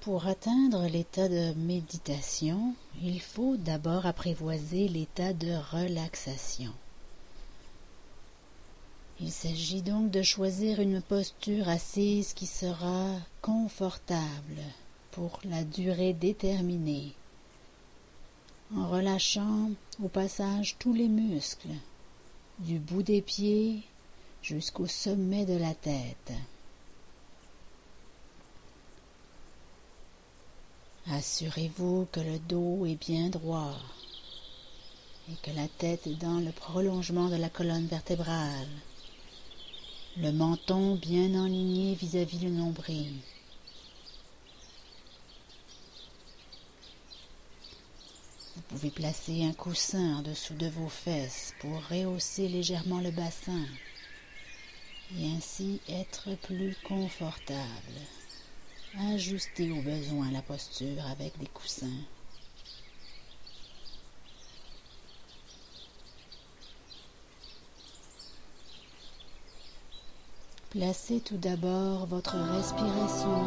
Pour atteindre l'état de méditation, il faut d'abord apprivoiser l'état de relaxation. Il s'agit donc de choisir une posture assise qui sera confortable pour la durée déterminée, en relâchant au passage tous les muscles, du bout des pieds jusqu'au sommet de la tête. Assurez-vous que le dos est bien droit et que la tête est dans le prolongement de la colonne vertébrale, le menton bien enligné vis-à-vis du nombril. Vous pouvez placer un coussin en dessous de vos fesses pour rehausser légèrement le bassin et ainsi être plus confortable. Ajustez au besoin la posture avec des coussins. Placez tout d'abord votre respiration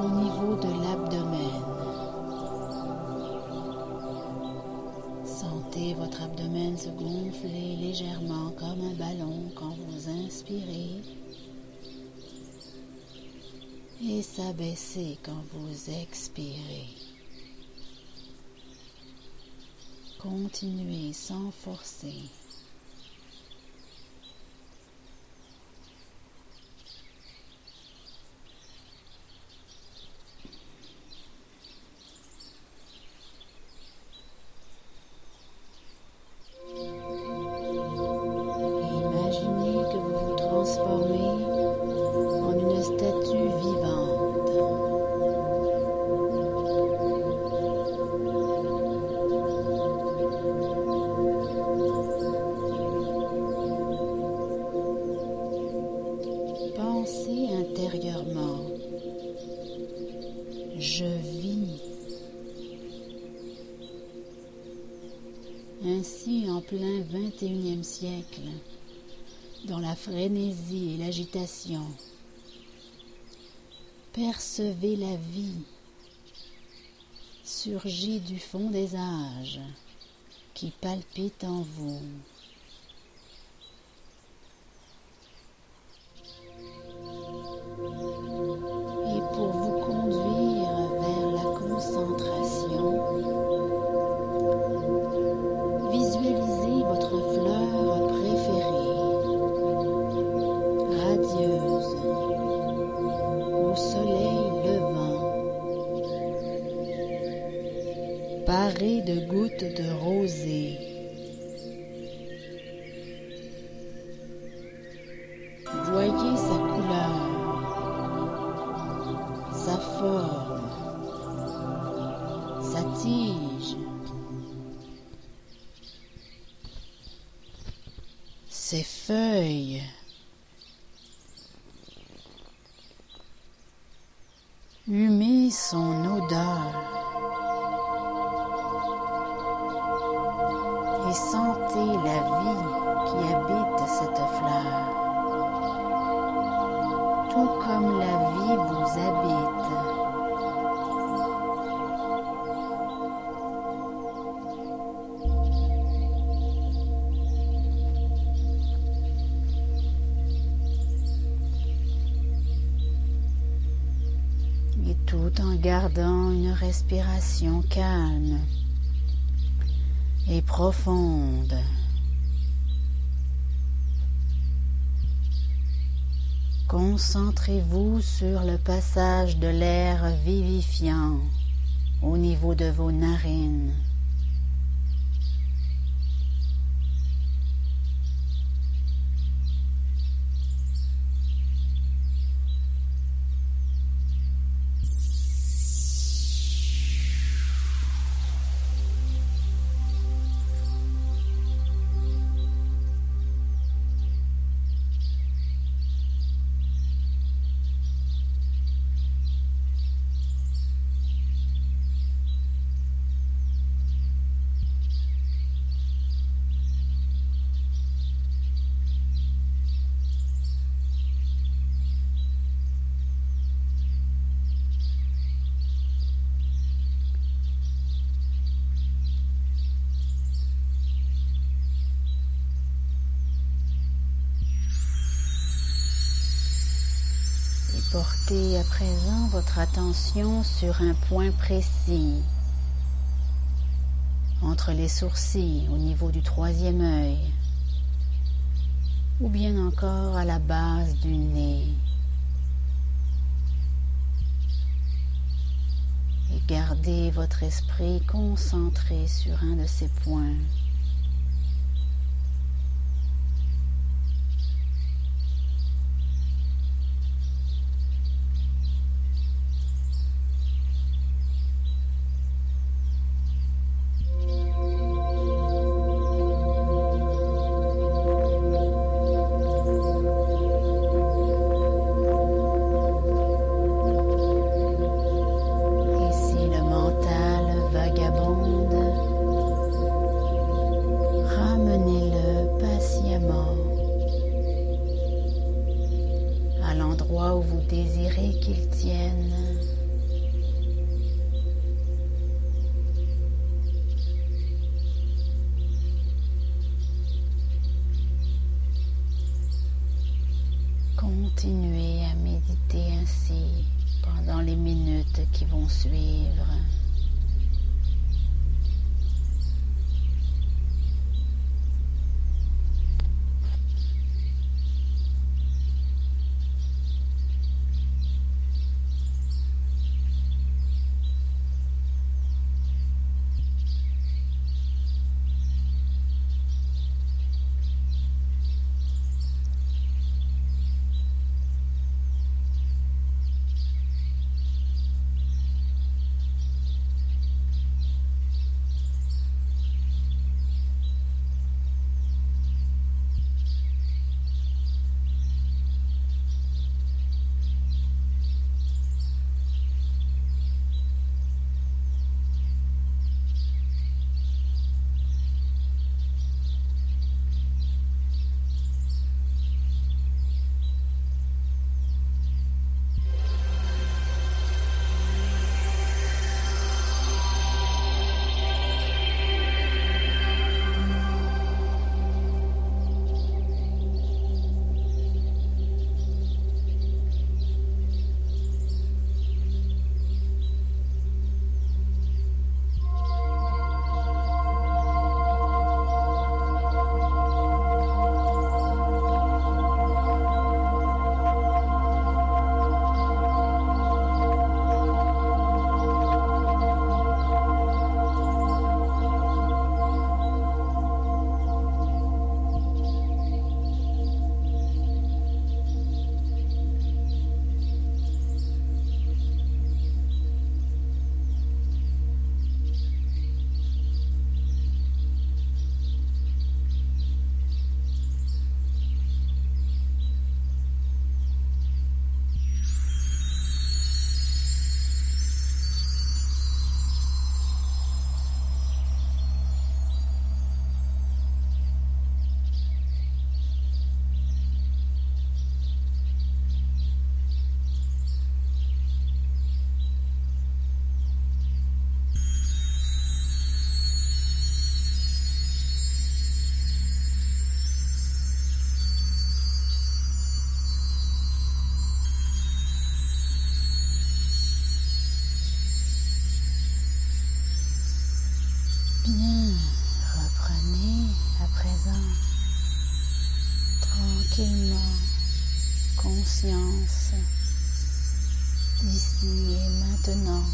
au niveau de l'abdomen. Sentez votre abdomen se gonfler légèrement comme un ballon quand vous inspirez et s'abaisser quand vous expirez. Continuez sans forcer. Ainsi, en plein XXIe siècle, dans la frénésie et l'agitation, percevez la vie surgit du fond des âges qui palpite en vous. Voyez sa couleur, sa forme, sa tige, ses feuilles. Humez son odeur. sentez la vie gardant une respiration calme et profonde. Concentrez-vous sur le passage de l'air vivifiant au niveau de vos narines. Portez à présent votre attention sur un point précis entre les sourcils au niveau du troisième œil ou bien encore à la base du nez. Et gardez votre esprit concentré sur un de ces points. Continuez à méditer ainsi pendant les minutes qui vont suivre. Conscience d'ici et maintenant,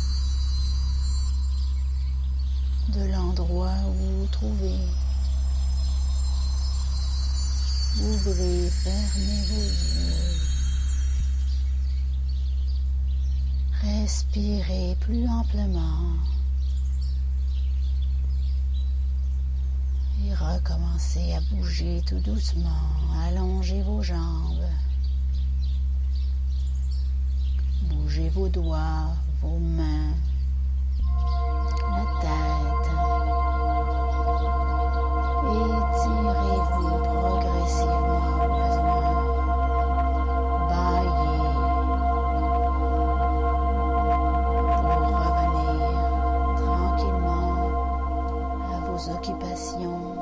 de l'endroit où vous trouvez. Ouvrez, fermez vos yeux. Respirez plus amplement. recommencez à bouger tout doucement, allongez vos jambes, bougez vos doigts, vos mains, la tête. Étirez-vous progressivement. Baillez. Pour revenir tranquillement à vos occupations